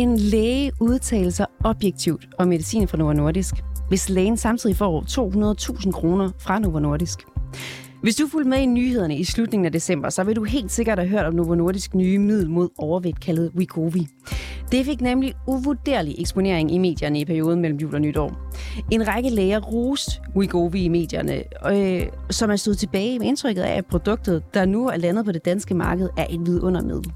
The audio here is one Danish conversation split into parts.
En læge udtale sig objektivt om medicin fra Novo Nordisk, hvis lægen samtidig får 200.000 kroner fra Novo Nordisk? Hvis du fulgte med i nyhederne i slutningen af december, så vil du helt sikkert have hørt om Novo Nordisk nye middel mod overvægt kaldet Wegovy. Det fik nemlig uvurderlig eksponering i medierne i perioden mellem jul og nytår. En række læger roste Wegovy i medierne, øh, som er stået tilbage med indtrykket af, at produktet, der nu er landet på det danske marked, er et vidundermiddel.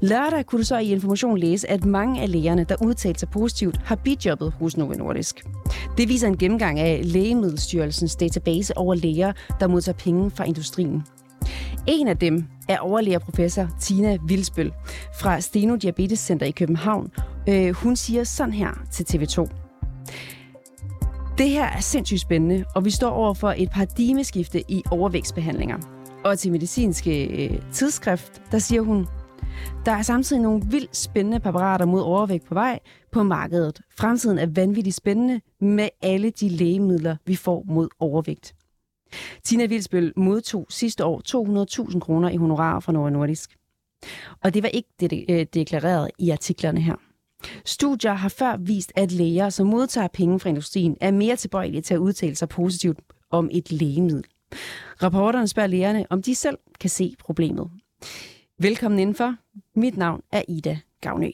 Lørdag kunne du så i Information læse, at mange af lægerne, der udtalte sig positivt, har bijobbet hos Novo Nordisk. Det viser en gennemgang af Lægemiddelstyrelsens database over læger, der modtager penge fra industrien. En af dem er overlægerprofessor Tina Vilsbøl fra Steno Diabetes Center i København. Øh, hun siger sådan her til TV2. Det her er sindssygt spændende, og vi står over for et paradigmeskifte i overvægtsbehandlinger. Og til medicinske øh, tidsskrift, der siger hun, der er samtidig nogle vildt spændende apparater mod overvægt på vej på markedet. Fremtiden er vanvittigt spændende med alle de lægemidler, vi får mod overvægt. Tina Vilsbøl modtog sidste år 200.000 kroner i honorar fra Novo Nordisk. Og det var ikke det, øh, deklareret i artiklerne her. Studier har før vist, at læger, som modtager penge fra industrien, er mere tilbøjelige til at udtale sig positivt om et lægemiddel. Rapporterne spørger lægerne, om de selv kan se problemet. Velkommen indenfor. Mit navn er Ida Gavnø.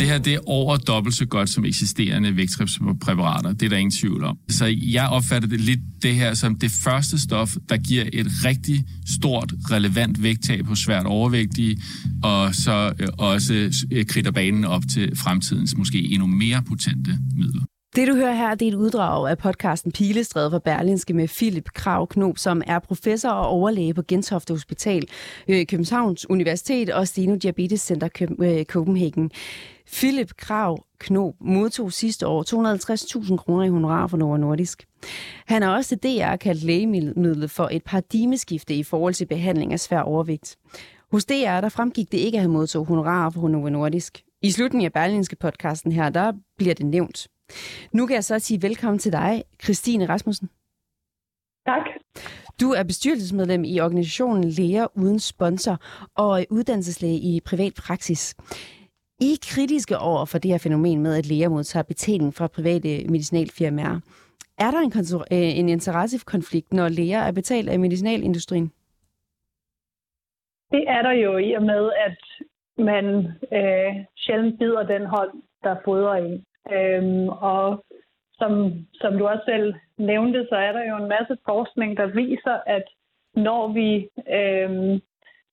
Det her det er over dobbelt så godt som eksisterende vægttabspræparater. Det er der ingen tvivl om. Så jeg opfatter det lidt det her som det første stof, der giver et rigtig stort, relevant vægttab hos svært overvægtige, og så øh, også øh, kritter banen op til fremtidens måske endnu mere potente midler. Det du hører her, det er et uddrag af podcasten Pilestræde fra Berlinske med Philip Krav Knob, som er professor og overlæge på Gentofte Hospital, øh, Københavns Universitet og Steno Diabetes Center øh, Copenhagen. Philip Krav Knob modtog sidste år 250.000 kroner i honorar for Novo Nordisk. Han har også DR kaldt lægemidlet for et paradigmeskifte i forhold til behandling af svær overvægt. Hos DR der fremgik det ikke, at han modtog honorar for Novo Nordisk. I slutningen af Berlinske podcasten her, der bliver det nævnt. Nu kan jeg så sige velkommen til dig, Christine Rasmussen. Tak. Du er bestyrelsesmedlem i organisationen Læger Uden Sponsor og uddannelseslæge i privat praksis. I er kritiske over for det her fænomen med, at læger modtager betaling fra private medicinalfirmaer. Er der en, øh, en interessekonflikt, når læger er betalt af medicinalindustrien? Det er der jo i og med, at man øh, sjældent bider den hånd, der fodrer en. Øhm, og som, som du også selv nævnte, så er der jo en masse forskning, der viser, at når vi øhm,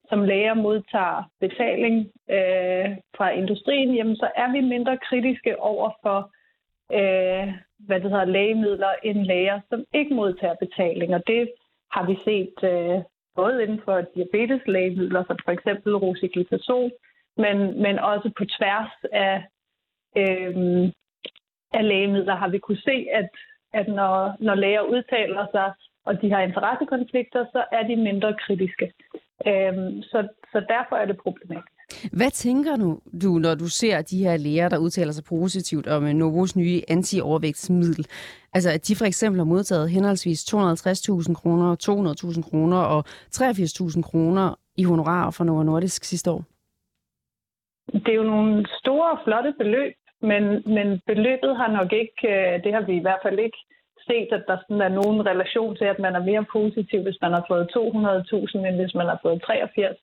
som læger modtager betaling øh, fra industrien, jamen så er vi mindre kritiske over for øh, hvad det hedder, lægemidler end læger, som ikke modtager betaling. Og det har vi set øh, både inden for diabeteslægemidler, som for eksempel rosiglitazon, men, men også på tværs af, øh, af lægemidler har vi kunne se, at, at når, når læger udtaler sig, og de har interessekonflikter, så er de mindre kritiske. Øhm, så, så derfor er det problematisk. Hvad tænker du, du, når du ser de her læger, der udtaler sig positivt om Novos nye anti-overvægtsmiddel? Altså, at de for eksempel har modtaget henholdsvis 250.000 kroner, 200.000 kroner og 83.000 kroner i honorar for Novo Nordisk sidste år? Det er jo nogle store, flotte beløb, men, men beløbet har nok ikke, øh, det har vi i hvert fald ikke set, at der sådan er nogen relation til, at man er mere positiv, hvis man har fået 200.000, end hvis man har fået 83.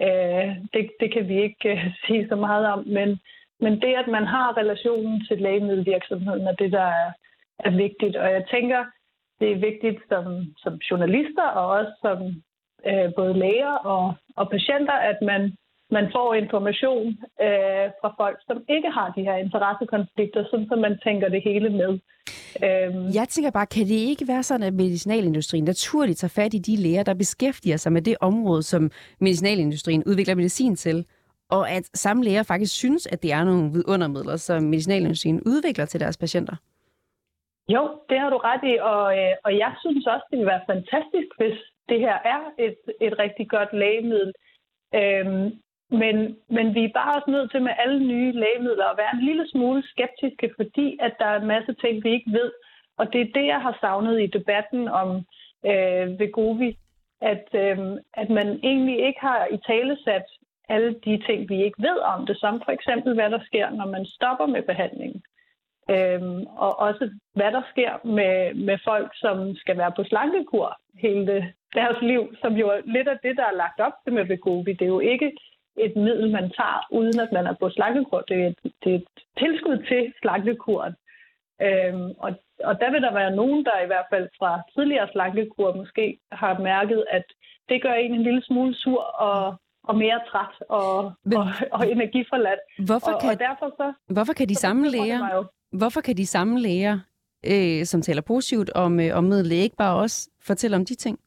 Øh, det, det kan vi ikke uh, sige så meget om, men, men det, at man har relationen til lægemiddelvirksomheden, er det, der er, er vigtigt. Og jeg tænker, det er vigtigt som, som journalister og også som øh, både læger og, og patienter, at man man får information øh, fra folk, som ikke har de her interessekonflikter, sådan så man tænker det hele med. Øhm. Jeg tænker bare, kan det ikke være sådan, at medicinalindustrien naturligt tager fat i de læger, der beskæftiger sig med det område, som medicinalindustrien udvikler medicin til, og at samme læger faktisk synes, at det er nogle vidundermidler, som medicinalindustrien udvikler til deres patienter? Jo, det har du ret i, og, øh, og jeg synes også, det vil være fantastisk, hvis det her er et, et rigtig godt lægemiddel. Øhm, men, men vi er bare også nødt til med alle nye lægemidler at være en lille smule skeptiske, fordi at der er en masse ting, vi ikke ved. Og det er det, jeg har savnet i debatten om øh, Vegovi, at, øh, at man egentlig ikke har i tale sat alle de ting, vi ikke ved om det, som for eksempel, hvad der sker, når man stopper med behandlingen. Øhm, og også hvad der sker med, med folk, som skal være på slankekur hele deres liv, som jo er lidt af det, der er lagt op til med Vegovi. Det er jo ikke et middel, man tager, uden at man er på slankekur. Det er et, det er et tilskud til slankekuren. Øhm, og, og der vil der være nogen, der i hvert fald fra tidligere slankekur måske har mærket, at det gør en en lille smule sur og, og mere træt og, Men, og, og energiforladt. Hvorfor kan, og, og derfor så, hvorfor kan de samme læger, hvorfor kan de samme læger, øh, som taler positivt om, øh, om midlet, ikke bare også fortælle om de ting?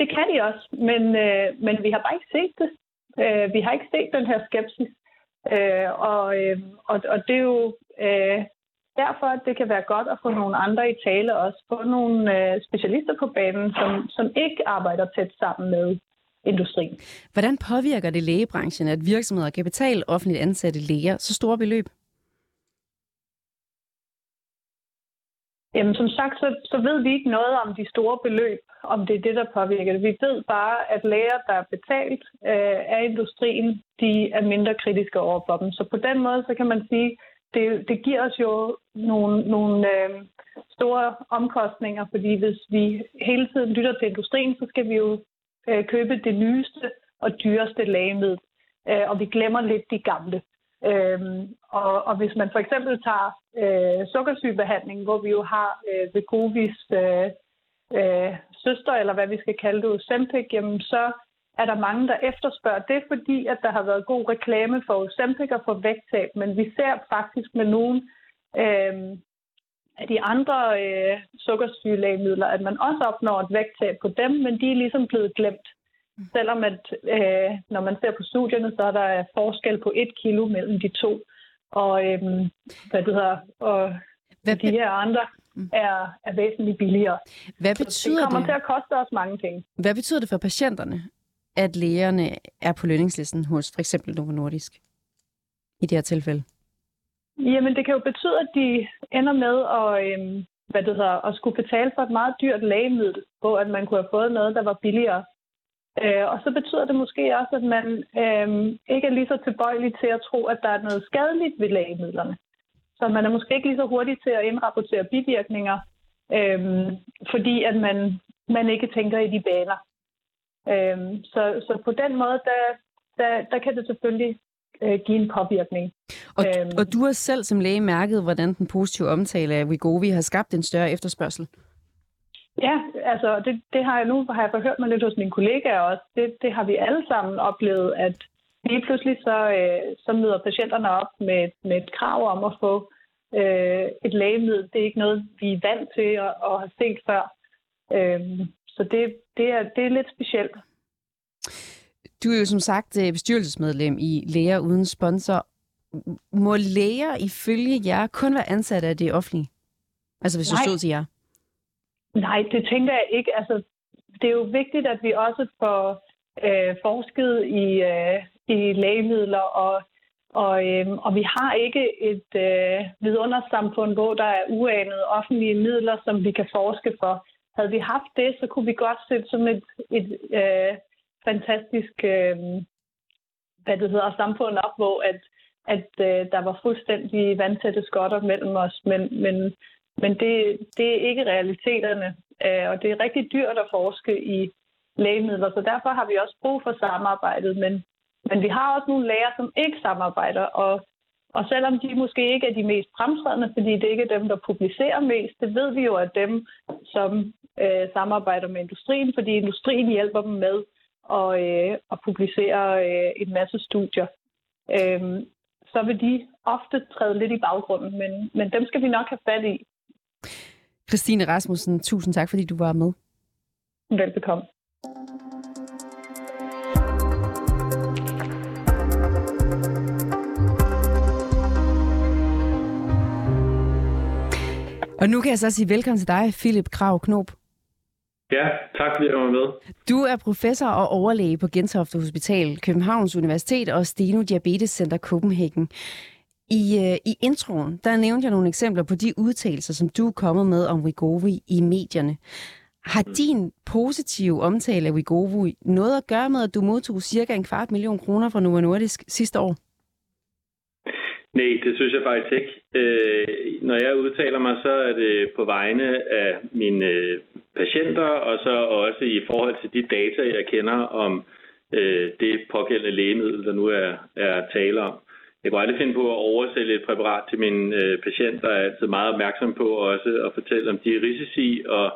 Det kan de også, men, øh, men vi har bare ikke set det. Øh, vi har ikke set den her skepsis. Øh, og, øh, og, og det er jo øh, derfor, at det kan være godt at få nogle andre i tale også. Få nogle øh, specialister på banen, som, som ikke arbejder tæt sammen med industrien. Hvordan påvirker det lægebranchen, at virksomheder kan betale offentligt ansatte læger så store beløb? Jamen, som sagt, så, så ved vi ikke noget om de store beløb, om det er det, der påvirker det. Vi ved bare, at læger, der er betalt øh, af industrien, de er mindre kritiske over for dem. Så på den måde, så kan man sige, det, det giver os jo nogle, nogle øh, store omkostninger, fordi hvis vi hele tiden lytter til industrien, så skal vi jo øh, købe det nyeste og dyreste lægemiddel, øh, og vi glemmer lidt de gamle. Øhm, og, og hvis man for eksempel tager øh, sukkersygebehandling, hvor vi jo har øh, Vegovis øh, øh, søster, eller hvad vi skal kalde det, Ozempic, jamen så er der mange, der efterspørger det, fordi at der har været god reklame for Ozempic og for vægttab, men vi ser faktisk med nogle øh, af de andre øh, sukkersygelægemidler, at man også opnår et vægttab på dem, men de er ligesom blevet glemt. Selvom at øh, når man ser på studierne, så er der forskel på et kilo mellem de to. Og øh, hvad det hedder, og hvad de her andre mm. er, er væsentligt billigere. Hvad betyder det kommer det? til at koste os mange penge. Hvad betyder det for patienterne, at lægerne er på lønningslisten hos for eksempel Novo Nordisk i det her tilfælde? Jamen, det kan jo betyde, at de ender med at, øh, hvad det hedder, at skulle betale for et meget dyrt lægemiddel, hvor at man kunne have fået noget, der var billigere. Øh, og så betyder det måske også, at man øh, ikke er lige så tilbøjelig til at tro, at der er noget skadeligt ved lægemidlerne. Så man er måske ikke lige så hurtig til at indrapportere bivirkninger, øh, fordi at man, man ikke tænker i de baner. Øh, så, så på den måde, der, der, der kan det selvfølgelig øh, give en påvirkning. Og, øhm, og du har selv som læge mærket, hvordan den positive omtale af Wegovi har skabt en større efterspørgsel? Ja, altså det, det har jeg nu har jeg forhørt mig lidt hos mine kollegaer også. Det, det har vi alle sammen oplevet, at lige pludselig så, øh, så møder patienterne op med, med et krav om at få øh, et lægemiddel. Det er ikke noget, vi er vant til at, at have set før. Øh, så det, det, er, det er lidt specielt. Du er jo som sagt øh, bestyrelsesmedlem i Læger Uden Sponsor. Må læger ifølge jer kun være ansat af det offentlige? Altså hvis Nej. du stod til jer? Nej, det tænker jeg ikke. Altså, det er jo vigtigt, at vi også får øh, forsket i, øh, i lægemidler, og, og, øh, og vi har ikke et øh, vidundersamfund, hvor der er uanede offentlige midler, som vi kan forske for. Havde vi haft det, så kunne vi godt sætte som et, et øh, fantastisk øh, hvad det hedder, samfund op, hvor at, at øh, der var fuldstændig vandtætte skotter mellem os. Men, men men det, det er ikke realiteterne, øh, og det er rigtig dyrt at forske i lægemidler, så derfor har vi også brug for samarbejdet. Men, men vi har også nogle læger, som ikke samarbejder, og, og selvom de måske ikke er de mest fremtrædende, fordi det ikke er dem, der publicerer mest, det ved vi jo at dem, som øh, samarbejder med industrien, fordi industrien hjælper dem med at, øh, at publicere øh, en masse studier. Øh, så vil de ofte træde lidt i baggrunden, men, men dem skal vi nok have fat i. Christine Rasmussen, tusind tak, fordi du var med. Velbekomme. Og nu kan jeg så sige velkommen til dig, Philip Krav Knob. Ja, tak fordi jeg var med. Du er professor og overlæge på Gentofte Hospital, Københavns Universitet og Steno Diabetes Center Copenhagen. I, øh, I introen, der nævnte jeg nogle eksempler på de udtalelser, som du er kommet med om Wegovi i medierne. Har mm. din positive omtale af Wegovi noget at gøre med, at du modtog cirka en kvart million kroner fra Novo Nordisk sidste år? Nej, det synes jeg faktisk ikke. Øh, når jeg udtaler mig, så er det på vegne af mine øh, patienter, og så også i forhold til de data, jeg kender om øh, det pågældende lægemiddel, der nu er, er tale om. Jeg kunne aldrig finde på at oversælge et præparat til mine øh, patienter, og er altid meget opmærksom på også at fortælle om de risici og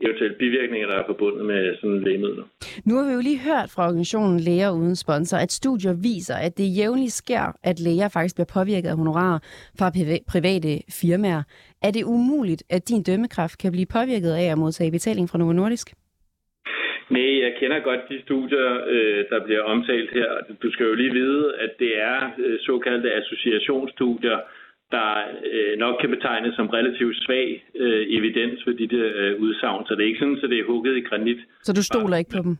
eventuelle bivirkninger, der er forbundet med sådan lægemidler. Nu har vi jo lige hørt fra organisationen Læger Uden Sponsor, at studier viser, at det jævnligt sker, at læger faktisk bliver påvirket af honorarer fra private firmaer. Er det umuligt, at din dømmekraft kan blive påvirket af at modtage betaling fra Novo Nordisk? Nej, jeg kender godt de studier, øh, der bliver omtalt her. Du skal jo lige vide, at det er øh, såkaldte associationsstudier, der øh, nok kan betegnes som relativt svag evidens for de der udsagn. Så det er ikke sådan, at det er hugget i granit. Så du stoler ikke på dem?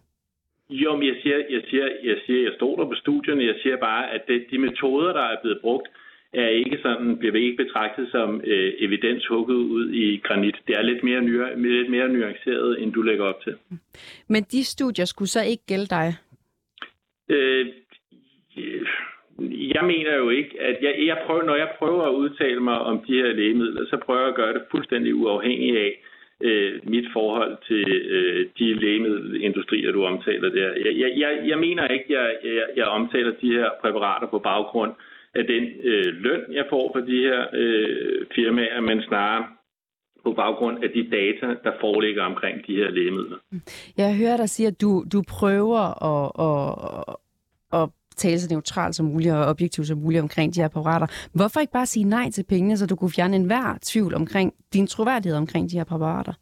Jo, men jeg siger, jeg siger, jeg siger, jeg stoler på studierne. Jeg siger bare, at det, de metoder, der er blevet brugt, er ikke sådan, bliver ikke betragtet som øh, evidens hugget ud i granit. Det er lidt mere, nyere, lidt mere nuanceret, end du lægger op til. Men de studier skulle så ikke gælde dig? Øh, jeg mener jo ikke, at jeg, jeg prøver, når jeg prøver at udtale mig om de her lægemidler, så prøver jeg at gøre det fuldstændig uafhængigt af øh, mit forhold til øh, de lægemiddelindustrier, du omtaler der. Jeg, jeg, jeg, mener ikke, at jeg, jeg, jeg omtaler de her præparater på baggrund af den øh, løn, jeg får for de her øh, firmaer, men snarere på baggrund af de data, der foreligger omkring de her lægemidler. Jeg hører dig sige, at du, du prøver at, at, at tale så neutralt som muligt og objektivt som muligt omkring de her apparater. Hvorfor ikke bare sige nej til pengene, så du kunne fjerne enhver tvivl omkring din troværdighed omkring de her apparater?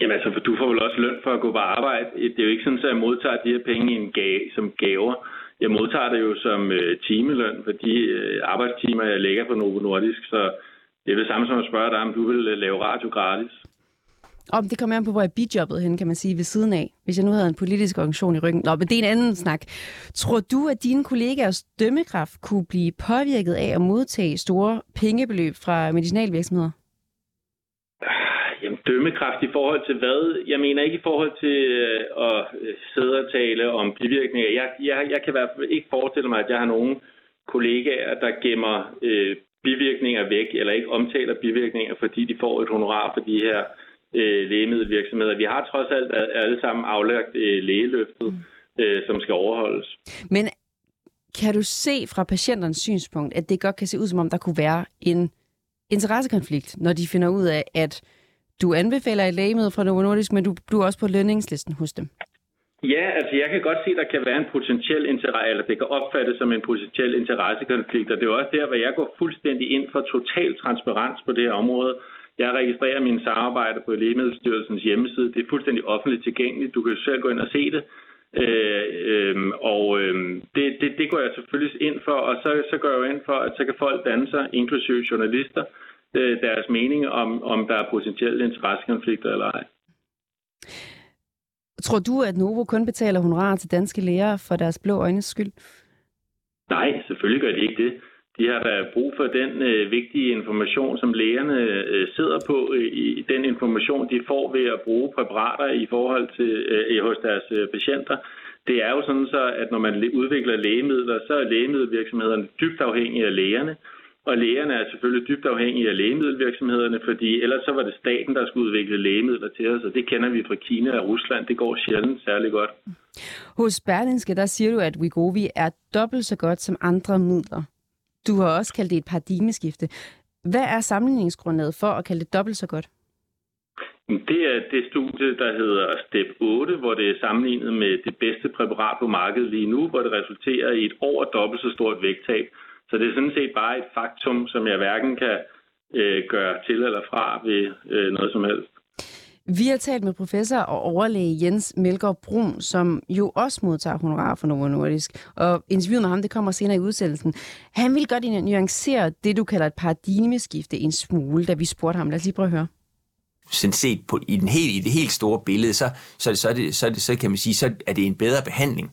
Jamen altså, for du får vel også løn for at gå på arbejde. Det er jo ikke sådan, at jeg modtager de her penge i en gave, som gaver. Jeg modtager det jo som øh, timeløn for de øh, arbejdstimer, jeg lægger på Novo Nordisk, så det er det samme som at spørge dig, om du vil øh, lave radio gratis. Om det kommer an på, hvor jeg bijobbet hen, kan man sige, ved siden af. Hvis jeg nu havde en politisk organisation i ryggen. Nå, men det er en anden snak. Tror du, at dine kollegaers dømmekraft kunne blive påvirket af at modtage store pengebeløb fra medicinalvirksomheder? Dømmekraft i forhold til hvad? Jeg mener ikke i forhold til øh, at øh, sidde og tale om bivirkninger. Jeg, jeg, jeg kan i hvert fald ikke forestille mig, at jeg har nogen kollegaer, der gemmer øh, bivirkninger væk, eller ikke omtaler bivirkninger, fordi de får et honorar for de her øh, lægemiddelvirksomheder. Vi har trods alt alle sammen aflagt øh, lægeløftet, mm. øh, som skal overholdes. Men kan du se fra patienternes synspunkt, at det godt kan se ud som om, der kunne være en interessekonflikt, når de finder ud af, at du anbefaler et lægemiddel fra Novo Nordisk, men du, du er også på lønningslisten hos dem? Ja, altså jeg kan godt se, at der kan være en potentiel interesse, eller det kan opfattes som en potentiel interessekonflikt, og det er også der, hvor jeg går fuldstændig ind for total transparens på det her område. Jeg registrerer mine samarbejder på Lægemiddelstyrelsens hjemmeside. Det er fuldstændig offentligt tilgængeligt. Du kan selv gå ind og se det. Øh, øh, og øh, det, det, det går jeg selvfølgelig ind for, og så, så går jeg jo ind for, at så kan folk danne sig, inklusive journalister, øh, deres mening om, om der er potentielle interessekonflikter eller ej. Tror du, at Novo kun betaler honorar til danske læger for deres blå øjnes skyld? Nej, selvfølgelig gør de ikke det. De har da brug for den øh, vigtige information, som lægerne øh, sidder på, øh, i den information, de får ved at bruge præparater i forhold til øh, hos deres øh, patienter. Det er jo sådan så, at når man udvikler lægemidler, så er lægemiddelvirksomhederne dybt afhængige af lægerne, og lægerne er selvfølgelig dybt afhængige af lægemiddelvirksomhederne, fordi ellers så var det staten, der skulle udvikle lægemidler til os, og det kender vi fra Kina og Rusland. Det går sjældent særlig godt. Hos Berlinske, der siger du, at Wegovy er dobbelt så godt som andre midler. Du har også kaldt det et paradigmeskifte. Hvad er sammenligningsgrundlaget for at kalde det dobbelt så godt? Det er det studie, der hedder STEP 8, hvor det er sammenlignet med det bedste præparat på markedet lige nu, hvor det resulterer i et over dobbelt så stort vægttab. Så det er sådan set bare et faktum, som jeg hverken kan øh, gøre til eller fra ved øh, noget som helst. Vi har talt med professor og overlæge Jens Melgaard Brun, som jo også modtager honorar for Novo Nordisk. Og interviewet med ham, det kommer senere i udsendelsen. Han vil godt nuancere det, du kalder et paradigmeskifte en smule, da vi spurgte ham. Lad os lige prøve at høre sådan set på, i, den helt, i det helt store billede, så, så, så, er det, så, er det, så kan man sige, så er det en bedre behandling,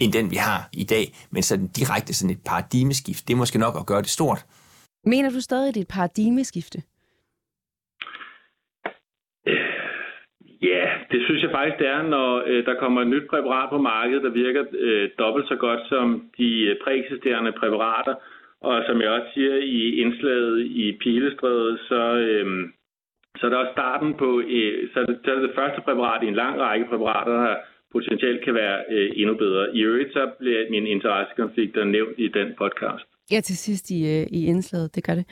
end den vi har i dag. Men sådan direkte sådan et paradigmeskift, det er måske nok at gøre det stort. Mener du stadig, det er et paradigmeskifte? Ja, det synes jeg faktisk, det er, når øh, der kommer et nyt præparat på markedet, der virker øh, dobbelt så godt som de øh, præeksisterende præparater. Og som jeg også siger i indslaget i Pilestrædet, så, øh, så er det også starten på, øh, så, er det, så er det, det første præparat i en lang række præparater, der potentielt kan være øh, endnu bedre. I øvrigt så bliver min interessekonflikter nævnt i den podcast. Ja, til sidst i, øh, i indslaget, det gør det.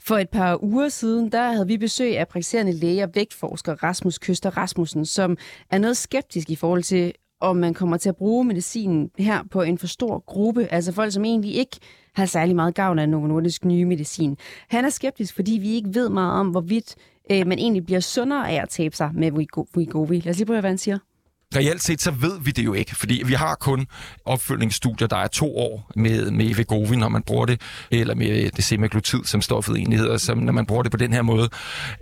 For et par uger siden, der havde vi besøg af praktiserende læge og vægtforsker Rasmus Køster Rasmussen, som er noget skeptisk i forhold til, om man kommer til at bruge medicinen her på en for stor gruppe, altså folk, som egentlig ikke har særlig meget gavn af Novo Nordisk nye medicin. Han er skeptisk, fordi vi ikke ved meget om, hvorvidt øh, man egentlig bliver sundere af at tabe sig med Wegovy. Lad os lige prøve, hvad han siger reelt set så ved vi det jo ikke, fordi vi har kun opfølgningsstudier, der er to år med, med Vegovi, når man bruger det, eller med øh, det semaglutid, som stoffet egentlig hedder, som, når man bruger det på den her måde.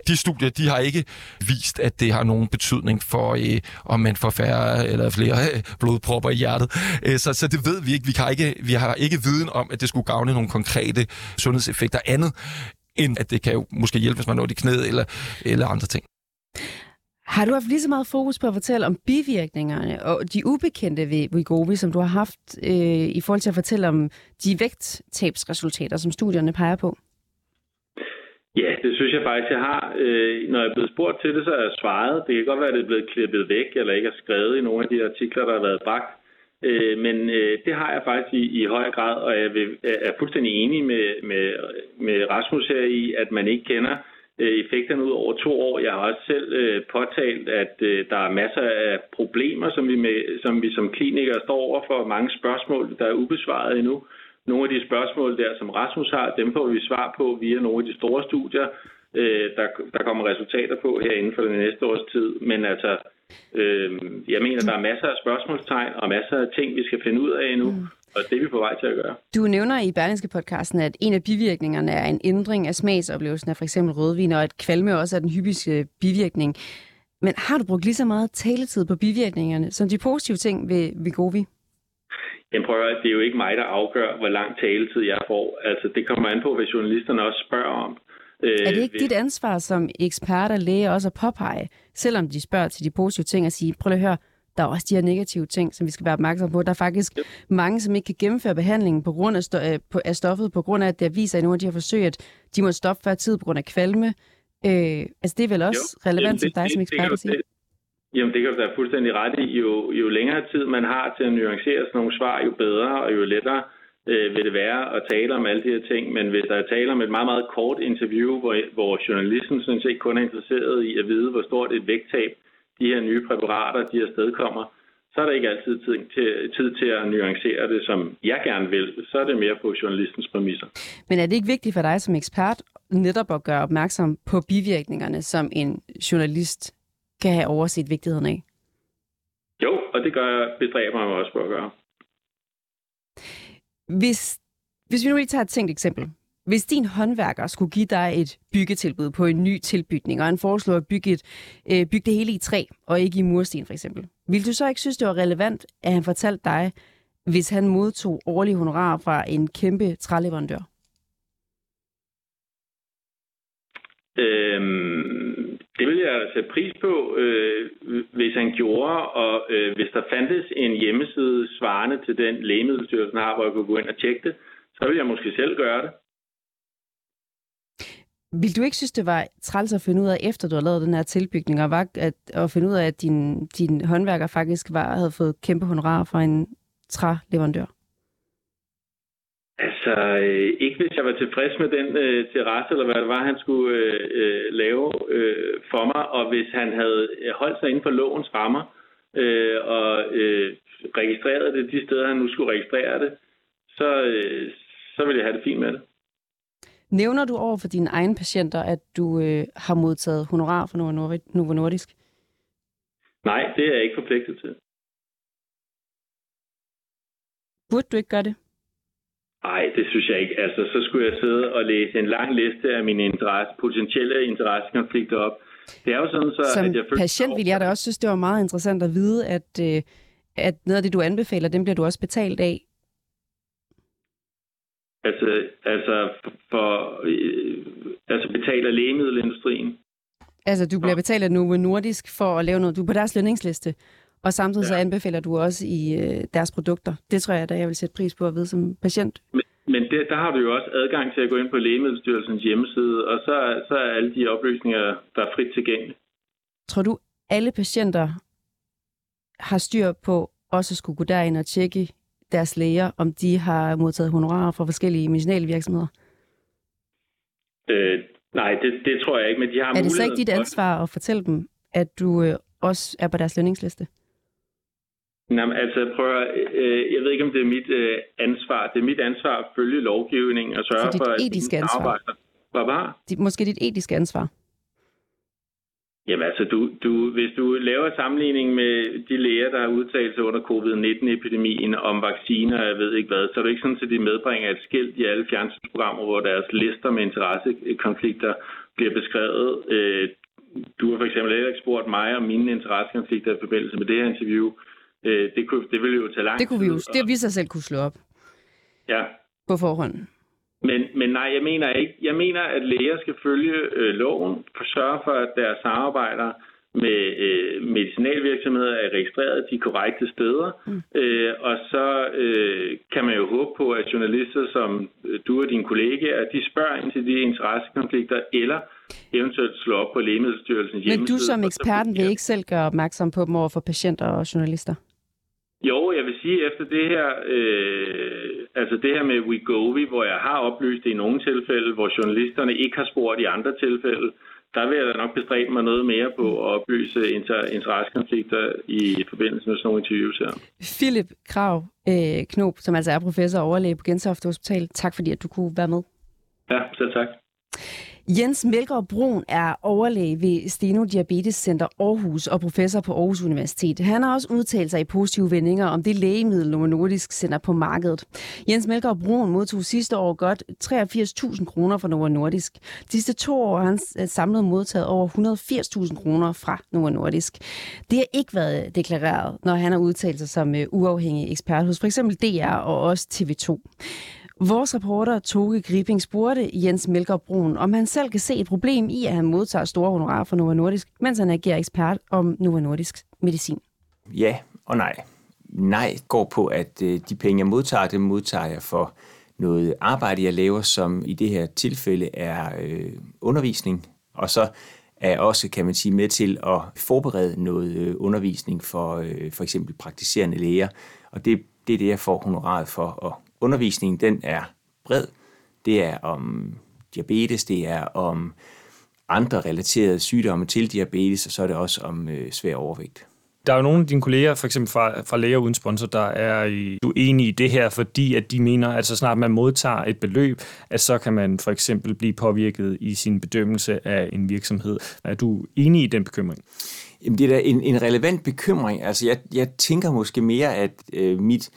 De studier, de har ikke vist, at det har nogen betydning for, øh, om man får færre eller flere øh, blodpropper i hjertet. Øh, så, så det ved vi ikke. Vi, kan ikke. vi har ikke viden om, at det skulle gavne nogle konkrete sundhedseffekter andet, end at det kan jo måske hjælpe, hvis man når i knæ eller, eller andre ting. Har du haft lige så meget fokus på at fortælle om bivirkningerne og de ubekendte ved Wegovy, som du har haft øh, i forhold til at fortælle om de vægttabsresultater, som studierne peger på? Ja, det synes jeg faktisk, jeg har. Øh, når jeg er blevet spurgt til det, så er jeg svaret. Det kan godt være, at det er blevet klippet væk, eller ikke er skrevet i nogle af de artikler, der har været bragt. Øh, men øh, det har jeg faktisk i, i høj grad, og jeg vil, er fuldstændig enig med, med, med Rasmus her i, at man ikke kender Øh, effekterne ud over to år. Jeg har også selv øh, påtalt, at øh, der er masser af problemer, som vi, med, som vi som klinikere står over for. Mange spørgsmål, der er ubesvaret endnu. Nogle af de spørgsmål der, som Rasmus har, dem får vi svar på via nogle af de store studier, øh, der, der kommer resultater på her inden for den næste års tid. Men altså, øh, jeg mener, der er masser af spørgsmålstegn og masser af ting, vi skal finde ud af endnu. Mm. Og det er vi på vej til at gøre. Du nævner i Berlingske podcasten, at en af bivirkningerne er en ændring af smagsoplevelsen af f.eks. rødvin, og at kvalme også er den hyppigste bivirkning. Men har du brugt lige så meget taletid på bivirkningerne, som de positive ting ved Vigovi? Jamen prøv at det er jo ikke mig, der afgør, hvor lang taletid jeg får. Altså, det kommer an på, hvis journalisterne også spørger om. Øh, er det ikke hvis... dit ansvar som ekspert og læge også at påpege, selvom de spørger til de positive ting, at sige, prøv at høre, der er også de her negative ting, som vi skal være opmærksom på. Der er faktisk yep. mange, som ikke kan gennemføre behandlingen på grund af, sto- øh, på, af stoffet, på grund af, at det viser i nogle af de her forsøg, at de må stoppe før tid på grund af kvalme. Øh, altså det er vel også jo. relevant som dig som ekspert at sige? Jamen, det kan du da fuldstændig ret i. Jo, jo længere tid man har til at nuancere sådan nogle svar, jo bedre og jo lettere øh, vil det være at tale om alle de her ting. Men hvis der er tale om et meget, meget kort interview, hvor, hvor journalisten sådan set kun er interesseret i at vide, hvor stort et vægttab de her nye præparater, de her stedkommer, så er der ikke altid tid til, tid til at nuancere det, som jeg gerne vil. Så er det mere på journalistens præmisser. Men er det ikke vigtigt for dig som ekspert netop at gøre opmærksom på bivirkningerne, som en journalist kan have overset vigtigheden af? Jo, og det gør jeg, bestræber mig også på at gøre. Hvis, hvis vi nu lige tager et tænkt eksempel. Hvis din håndværker skulle give dig et byggetilbud på en ny tilbygning, og han foreslår at bygge, et, øh, bygge det hele i træ, og ikke i mursten for eksempel, ville du så ikke synes, det var relevant, at han fortalte dig, hvis han modtog årlige honorar fra en kæmpe træleverandør? Øhm, det ville jeg sætte pris på, øh, hvis han gjorde, og øh, hvis der fandtes en hjemmeside svarende til den lægemiddelstyrelsen har, hvor jeg kunne gå ind og tjekke det, så ville jeg måske selv gøre det. Vil du ikke synes, det var træls at finde ud af, efter du har lavet den her tilbygning, og var, at, at finde ud af, at din, din håndværker faktisk var, havde fået kæmpe honorar fra en træleverandør? Altså, øh, ikke hvis jeg var tilfreds med den øh, terrasse, eller hvad det var, han skulle øh, øh, lave øh, for mig, og hvis han havde øh, holdt sig inden for lovens rammer, øh, og øh, registreret det de steder, han nu skulle registrere det, så, øh, så ville jeg have det fint med det. Nævner du over for dine egne patienter, at du øh, har modtaget honorar fra Novo Nordisk? Nej, det er jeg ikke forpligtet til. Burde du ikke gøre det? Nej, det synes jeg ikke. Altså, så skulle jeg sidde og læse en lang liste af mine interesse, potentielle interessekonflikter op. Det er jo sådan, så, Som at jeg føler... patient vil jeg da også synes, det var meget interessant at vide, at, øh, at noget af det, du anbefaler, dem bliver du også betalt af. Altså, altså for, betalt af lægemiddelindustrien. Altså, du bliver betalt af Novo Nordisk for at lave noget. Du er på deres lønningsliste, og samtidig ja. så anbefaler du også i øh, deres produkter. Det tror jeg, da jeg vil sætte pris på at vide som patient. Men, men det, der har du jo også adgang til at gå ind på Lægemiddelstyrelsens hjemmeside, og så, så er alle de oplysninger, der er frit tilgængelige. Tror du, alle patienter har styr på også at skulle gå derind og tjekke deres læger, om de har modtaget honorarer fra forskellige medicinalvirksomheder? Øh, nej, det, det tror jeg ikke, men de har Er det så ikke dit ansvar at fortælle dem, at du øh, også er på deres lønningsliste? Jamen, altså, prøv at, øh, jeg ved ikke, om det er mit øh, ansvar. Det er mit ansvar at følge lovgivningen og sørge dit for, at etiske ansvar. arbejder... Hvad var? Det er måske dit etiske ansvar. Jamen altså, du, du, hvis du laver sammenligning med de læger, der har udtalt sig under covid-19-epidemien om vacciner, og jeg ved ikke hvad, så er det ikke sådan, at de medbringer et skilt i alle fjernsynsprogrammer, hvor deres lister med interessekonflikter bliver beskrevet. Øh, Du har for eksempel heller ikke spurgt mig om mine interessekonflikter i forbindelse med det her interview. Øh, Det, kunne, det ville jo tage lang Det kunne vi jo, tid. det vi så selv kunne slå op Ja, på forhånd. Men, men nej, jeg mener ikke. Jeg mener, at læger skal følge øh, loven, for sørge for, at deres samarbejder med øh, medicinalvirksomheder er registreret de korrekte steder. Mm. Øh, og så øh, kan man jo håbe på, at journalister som øh, du og dine kollegaer, de spørger ind til de interessekonflikter, eller eventuelt slår op på Lægemiddelstyrelsens Men hjemmeside. du som eksperten vil ikke selv gøre opmærksom på dem over for patienter og journalister? Jo, jeg vil sige, efter det her, øh, altså det her med Wegovy, hvor jeg har oplyst det i nogle tilfælde, hvor journalisterne ikke har spurgt i andre tilfælde, der vil jeg da nok bestræbe mig noget mere på at oplyse inter- interessekonflikter i forbindelse med sådan nogle interviews her. Philip Krav øh, Knob, som altså er professor og overlæge på Gentofte Hospital. Tak fordi, at du kunne være med. Ja, selv tak. Jens Melgaard Brun er overlæge ved Steno Diabetes Center Aarhus og professor på Aarhus Universitet. Han har også udtalt sig i positive vendinger om det lægemiddel, Novo Nordisk sender på markedet. Jens Melgaard Brun modtog sidste år godt 83.000 kroner fra Novo Nordisk. De sidste to år har han øh, samlet modtaget over 180.000 kroner fra Novo Nordisk. Det har ikke været deklareret, når han har udtalt sig som øh, uafhængig ekspert hos f.eks. DR og også TV2. Vores reporter Toge Gribing spurgte Jens Melgaard Brun, om han selv kan se et problem i, at han modtager store honorarer fra Novo Nordisk, mens han agerer ekspert om Novo Nordisk medicin. Ja og nej. Nej går på, at øh, de penge, jeg modtager, dem modtager jeg for noget arbejde, jeg laver, som i det her tilfælde er øh, undervisning. Og så er også, kan man sige, med til at forberede noget øh, undervisning for øh, for eksempel praktiserende læger. Og det, det er det, jeg får honoraret for. Og undervisningen, den er bred. Det er om diabetes, det er om andre relaterede sygdomme til diabetes, og så er det også om øh, svær overvægt. Der er jo nogle af dine kolleger, for eksempel fra, fra Læger Uden Sponsor, der er uenige i det her, fordi at de mener, at så snart man modtager et beløb, at så kan man for eksempel blive påvirket i sin bedømmelse af en virksomhed. Er du enig i den bekymring? Jamen, det er da en, en relevant bekymring. Altså, jeg, jeg tænker måske mere, at øh, mit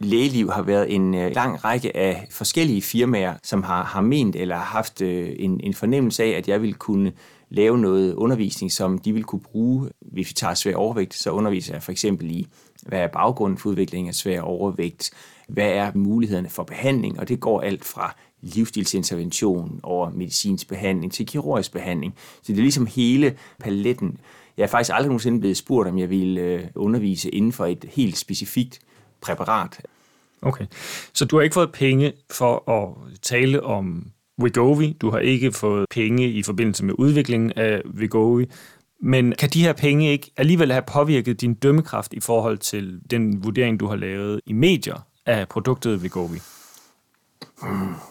lægeliv har været en øh, lang række af forskellige firmaer, som har, har ment eller haft øh, en, en fornemmelse af, at jeg ville kunne lave noget undervisning, som de vil kunne bruge. Hvis vi tager svær overvægt, så underviser jeg for eksempel i, hvad er baggrunden for udviklingen af svær overvægt, hvad er mulighederne for behandling, og det går alt fra livsstilsintervention over medicinsk behandling til kirurgisk behandling. Så det er ligesom hele paletten. Jeg er faktisk aldrig nogensinde blevet spurgt, om jeg ville øh, undervise inden for et helt specifikt præparat. Okay. Så du har ikke fået penge for at tale om Wegovy. Du har ikke fået penge i forbindelse med udviklingen af Wegovy. Men kan de her penge ikke alligevel have påvirket din dømmekraft i forhold til den vurdering, du har lavet i medier af produktet Wegovy?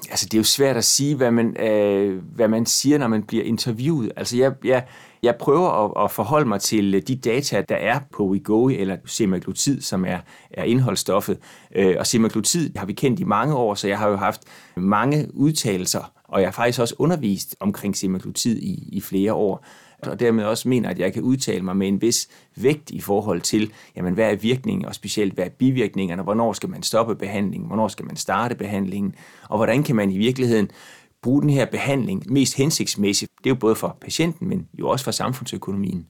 Altså, det er jo svært at sige, hvad man, øh, hvad man siger, når man bliver interviewet. Altså, jeg, jeg, jeg prøver at, at forholde mig til øh, de data, der er på Wegovy, eller semaglutid, som er, er indholdsstoffet. Øh, og semaglutid har vi kendt i mange år, så jeg har jo haft mange udtalelser, og jeg har faktisk også undervist omkring semaglutid i, i flere år. Og dermed også mener, at jeg kan udtale mig med en vis vægt i forhold til, jamen, hvad er virkningen, og specielt hvad er bivirkningerne, hvornår skal man stoppe behandlingen, hvornår skal man starte behandlingen, og hvordan kan man i virkeligheden bruge den her behandling mest hensigtsmæssigt. Det er jo både for patienten, men jo også for samfundsøkonomien.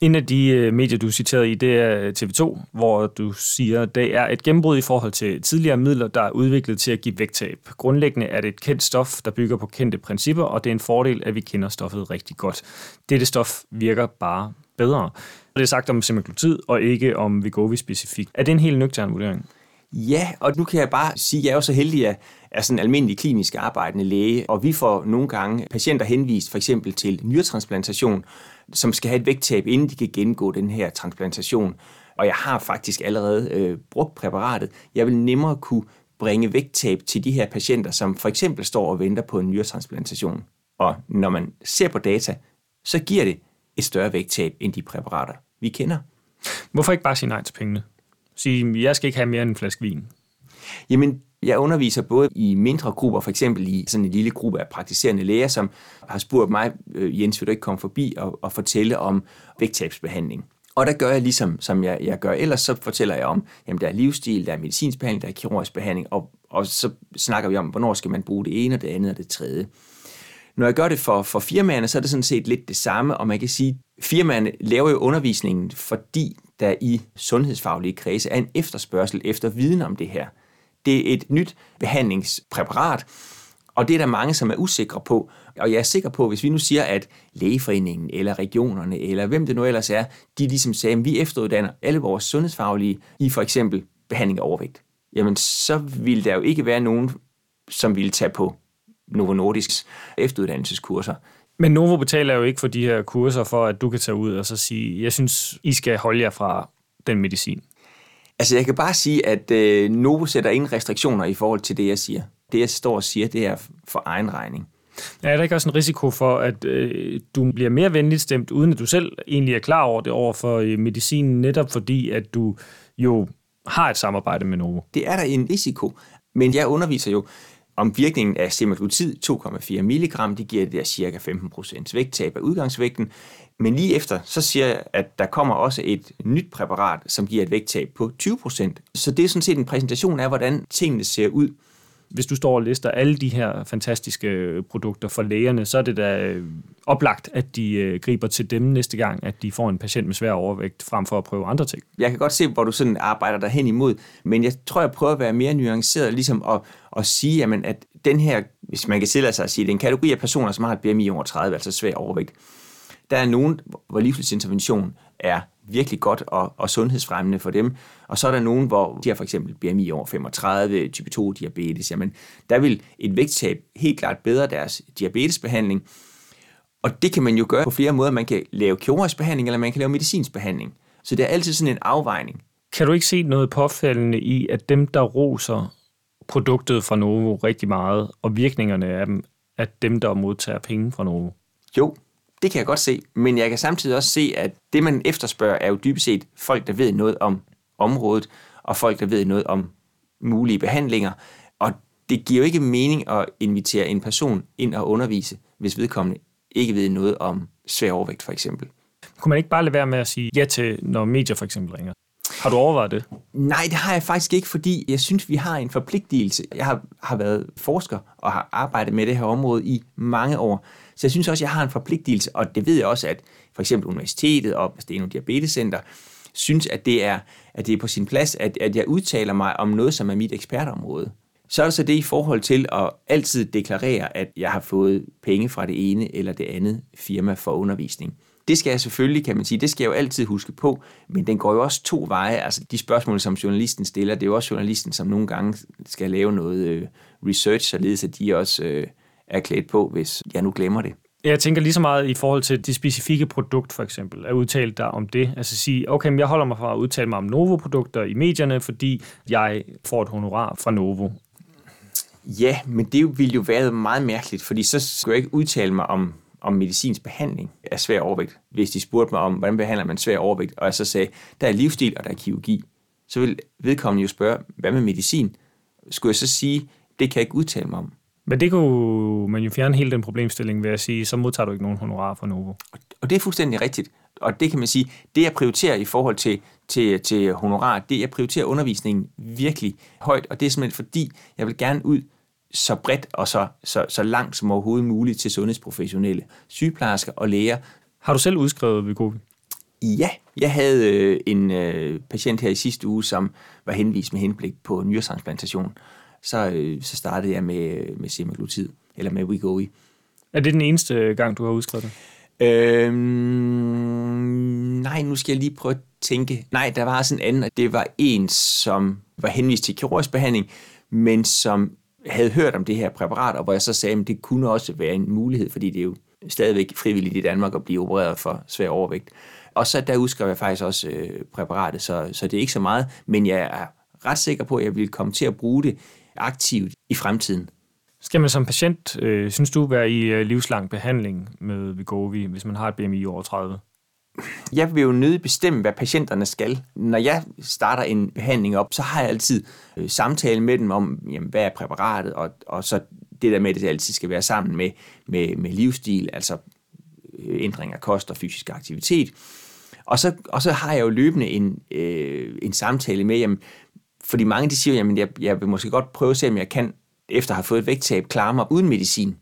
En af de øh, medier, du citerede i, det er øh, TV2, hvor du siger, at det er et gennembrud i forhold til tidligere midler, der er udviklet til at give vægttab. Grundlæggende er det et kendt stof, der bygger på kendte principper, og det er en fordel, at vi kender stoffet rigtig godt. Dette stof virker bare bedre. Det er sagt om semaglutid, og ikke om Vigovi specifikt. Er det en helt nøgtern vurdering? Ja, og nu kan jeg bare sige, at jeg er jo så heldig, at er sådan en almindelig klinisk arbejdende læge, og vi får nogle gange patienter henvist for eksempel til nyretransplantation, som skal have et vægttab, inden de kan gennemgå den her transplantation. Og jeg har faktisk allerede øh, brugt præparatet. Jeg vil nemmere kunne bringe vægttab til de her patienter, som for eksempel står og venter på en nyretransplantation. Og når man ser på data, så giver det et større vægttab end de præparater, vi kender. Hvorfor ikke bare sige nej til pengene? Sige, jeg skal ikke have mere end en flaske vin. Jamen, jeg underviser både i mindre grupper, for eksempel i sådan en lille gruppe af praktiserende læger, som har spurgt mig, øh, Jens, vil du ikke komme forbi og, og fortælle om vægttabsbehandling? Og der gør jeg ligesom, som jeg, jeg gør ellers, så fortæller jeg om, jamen der er livsstil, der er medicinsk behandling, der er kirurgisk behandling, og, og så snakker vi om, hvornår skal man bruge det ene, og det andet og det tredje. Når jeg gør det for, for firmaerne, så er det sådan set lidt det samme, og man kan sige, firmaerne laver jo undervisningen, fordi der i sundhedsfaglige kredse er en efterspørgsel efter viden om det her. Det er et nyt behandlingspræparat, og det er der mange, som er usikre på. Og jeg er sikker på, hvis vi nu siger, at lægeforeningen eller regionerne, eller hvem det nu ellers er, de ligesom sagde, at vi efteruddanner alle vores sundhedsfaglige i for eksempel behandling af overvægt, jamen så vil der jo ikke være nogen, som vil tage på Novo Nordisks efteruddannelseskurser. Men Novo betaler jo ikke for de her kurser, for at du kan tage ud og så sige, jeg synes, I skal holde jer fra den medicin. Altså, jeg kan bare sige, at øh, Novo sætter ingen restriktioner i forhold til det, jeg siger. Det, jeg står og siger, det er for egen regning. Er der ikke også en risiko for, at øh, du bliver mere venligt stemt, uden at du selv egentlig er klar over det over for øh, medicinen, netop fordi, at du jo har et samarbejde med Novo? Det er der en risiko, men jeg underviser jo om virkningen af semaglutid 2,4 mg, det giver det der cirka 15% vægttab af udgangsvægten. Men lige efter, så siger jeg, at der kommer også et nyt præparat, som giver et vægttab på 20%. Så det er sådan set en præsentation af, hvordan tingene ser ud. Hvis du står og lister alle de her fantastiske øh, produkter for lægerne, så er det da øh, oplagt, at de øh, griber til dem næste gang, at de får en patient med svær overvægt, frem for at prøve andre ting. Jeg kan godt se, hvor du sådan arbejder dig hen imod, men jeg tror, jeg prøver at være mere nuanceret, ligesom at, at sige, jamen, at den her, hvis man kan tillade sig at sige, det er en kategori af personer, som har et BMI over 30, altså svær overvægt. Der er nogen, hvor livsstilsintervention er virkelig godt og, og sundhedsfremmende for dem. Og så er der nogen, hvor de har for eksempel BMI over 35, type 2 diabetes. Jamen, der vil et vægttab helt klart bedre deres diabetesbehandling. Og det kan man jo gøre på flere måder. Man kan lave kirurgisk behandling, eller man kan lave medicinsk behandling. Så det er altid sådan en afvejning. Kan du ikke se noget påfaldende i, at dem, der roser produktet fra Novo rigtig meget, og virkningerne af dem, at dem, der modtager penge fra Novo? Jo, det kan jeg godt se, men jeg kan samtidig også se, at det, man efterspørger, er jo dybest set folk, der ved noget om området, og folk, der ved noget om mulige behandlinger. Og det giver jo ikke mening at invitere en person ind og undervise, hvis vedkommende ikke ved noget om svær overvægt, for eksempel. Kunne man ikke bare lade være med at sige ja til, når medier for eksempel ringer? Har du overvejet det? Nej, det har jeg faktisk ikke, fordi jeg synes, vi har en forpligtelse. Jeg har, har været forsker og har arbejdet med det her område i mange år. Så jeg synes også, jeg har en forpligtelse, og det ved jeg også, at for eksempel universitetet og Steno Diabetescenter synes, at det er, at det er på sin plads, at, at jeg udtaler mig om noget, som er mit ekspertområde. Så er der så det i forhold til at altid deklarere, at jeg har fået penge fra det ene eller det andet firma for undervisning. Det skal jeg selvfølgelig, kan man sige, det skal jeg jo altid huske på, men den går jo også to veje. Altså de spørgsmål, som journalisten stiller, det er jo også journalisten, som nogle gange skal lave noget øh, research, således at de også øh, er klædt på, hvis jeg nu glemmer det. Jeg tænker lige så meget i forhold til det specifikke produkt, for eksempel, at udtale dig om det. Altså sige, okay, men jeg holder mig fra at udtale mig om Novo-produkter i medierne, fordi jeg får et honorar fra Novo. Ja, men det ville jo være meget mærkeligt, fordi så skulle jeg ikke udtale mig om, om medicinsk behandling af svær overvægt. Hvis de spurgte mig om, hvordan behandler man svær overvægt, og jeg så sagde, der er livsstil og der er kirurgi, så vil vedkommende jo spørge, hvad med medicin? Skulle jeg så sige, det kan jeg ikke udtale mig om. Men det kunne man jo fjerne hele den problemstilling ved at sige, så modtager du ikke nogen honorar fra Novo. Og det er fuldstændig rigtigt. Og det kan man sige, det jeg prioriterer i forhold til, til, til honorar, det jeg prioriterer undervisningen virkelig højt, og det er simpelthen fordi, jeg vil gerne ud så bredt og så, så, så langt som overhovedet muligt til sundhedsprofessionelle, sygeplejersker og læger. Har du selv udskrevet Vigovi? Ja, jeg havde øh, en øh, patient her i sidste uge, som var henvist med henblik på nyretransplantation. Så, øh, så startede jeg med, med semaglutid, eller med Wegovy. Er det den eneste gang, du har udskrevet det? Øhm, nej, nu skal jeg lige prøve at tænke. Nej, der var sådan en anden, og det var en, som var henvist til kirurgisk behandling, men som havde hørt om det her præparat, og hvor jeg så sagde, at det kunne også være en mulighed, fordi det er jo stadigvæk frivilligt i Danmark at blive opereret for svær overvægt. Og så der udskrev jeg faktisk også øh, præparatet, så, så det er ikke så meget, men jeg er ret sikker på, at jeg vil komme til at bruge det aktivt i fremtiden. Skal man som patient, øh, synes du, være i øh, livslang behandling med Vigovi, hvis man har et BMI over 30? Jeg vil jo nødig bestemme, hvad patienterne skal. Når jeg starter en behandling op, så har jeg altid øh, samtale med dem om, jamen, hvad er præparatet, og, og så det der med, at det altid skal være sammen med, med, med livsstil, altså øh, ændring af kost og fysisk aktivitet. Og så, og så har jeg jo løbende en, øh, en samtale med, jamen, fordi mange de siger, jamen jeg, jeg vil måske godt prøve at se, om jeg kan, efter at have fået et vægttab, klare mig uden medicin.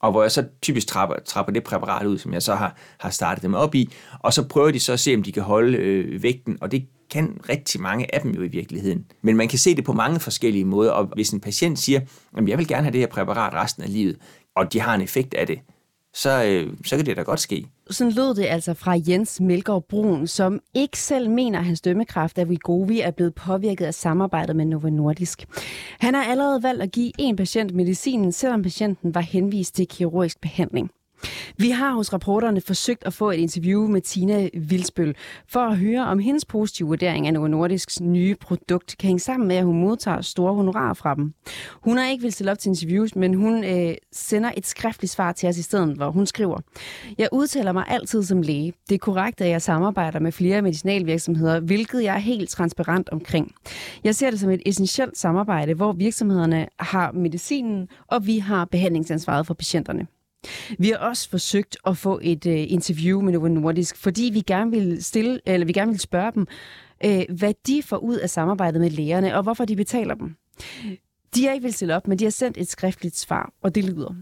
Og hvor jeg så typisk trapper, trapper det præparat ud, som jeg så har, har startet dem op i, og så prøver de så at se, om de kan holde øh, vægten, og det kan rigtig mange af dem jo i virkeligheden. Men man kan se det på mange forskellige måder, og hvis en patient siger, at jeg vil gerne have det her præparat resten af livet, og de har en effekt af det, så, øh, så kan det da godt ske. Sådan lød det altså fra Jens Melgaard Brun, som ikke selv mener, at hans dømmekraft af Vigovi er blevet påvirket af samarbejdet med Novo Nordisk. Han har allerede valgt at give en patient medicinen, selvom patienten var henvist til kirurgisk behandling. Vi har hos rapporterne forsøgt at få et interview med Tina Vilsbøl for at høre, om hendes positive vurdering af Novo Nordisks nye produkt kan hænge sammen med, at hun modtager store honorarer fra dem. Hun har ikke vil stille op til interviews, men hun øh, sender et skriftligt svar til os i stedet, hvor hun skriver, Jeg udtaler mig altid som læge. Det er korrekt, at jeg samarbejder med flere medicinalvirksomheder, hvilket jeg er helt transparent omkring. Jeg ser det som et essentielt samarbejde, hvor virksomhederne har medicinen, og vi har behandlingsansvaret for patienterne. Vi har også forsøgt at få et øh, interview med Novo Nordisk, fordi vi gerne vil stille, eller vi gerne vil spørge dem, øh, hvad de får ud af samarbejdet med lægerne, og hvorfor de betaler dem. De har ikke vil stille op, men de har sendt et skriftligt svar, og det lyder.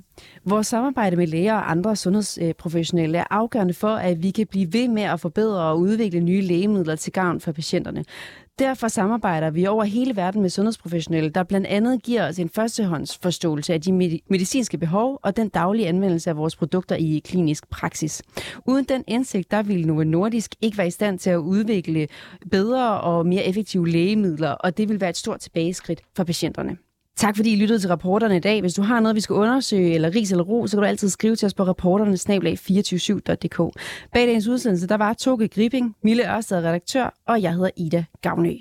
Vores samarbejde med læger og andre sundhedsprofessionelle er afgørende for, at vi kan blive ved med at forbedre og udvikle nye lægemidler til gavn for patienterne. Derfor samarbejder vi over hele verden med sundhedsprofessionelle, der blandt andet giver os en førstehåndsforståelse af de medicinske behov og den daglige anvendelse af vores produkter i klinisk praksis. Uden den indsigt, der ville Novo Nordisk ikke være i stand til at udvikle bedre og mere effektive lægemidler, og det vil være et stort tilbageskridt for patienterne. Tak fordi I lyttede til rapporterne i dag. Hvis du har noget, vi skal undersøge, eller ris eller ro, så kan du altid skrive til os på rapporterne-247.dk. Bag dagens udsendelse, der var Toge Gripping, Mille Ørsted redaktør, og jeg hedder Ida Gavnø.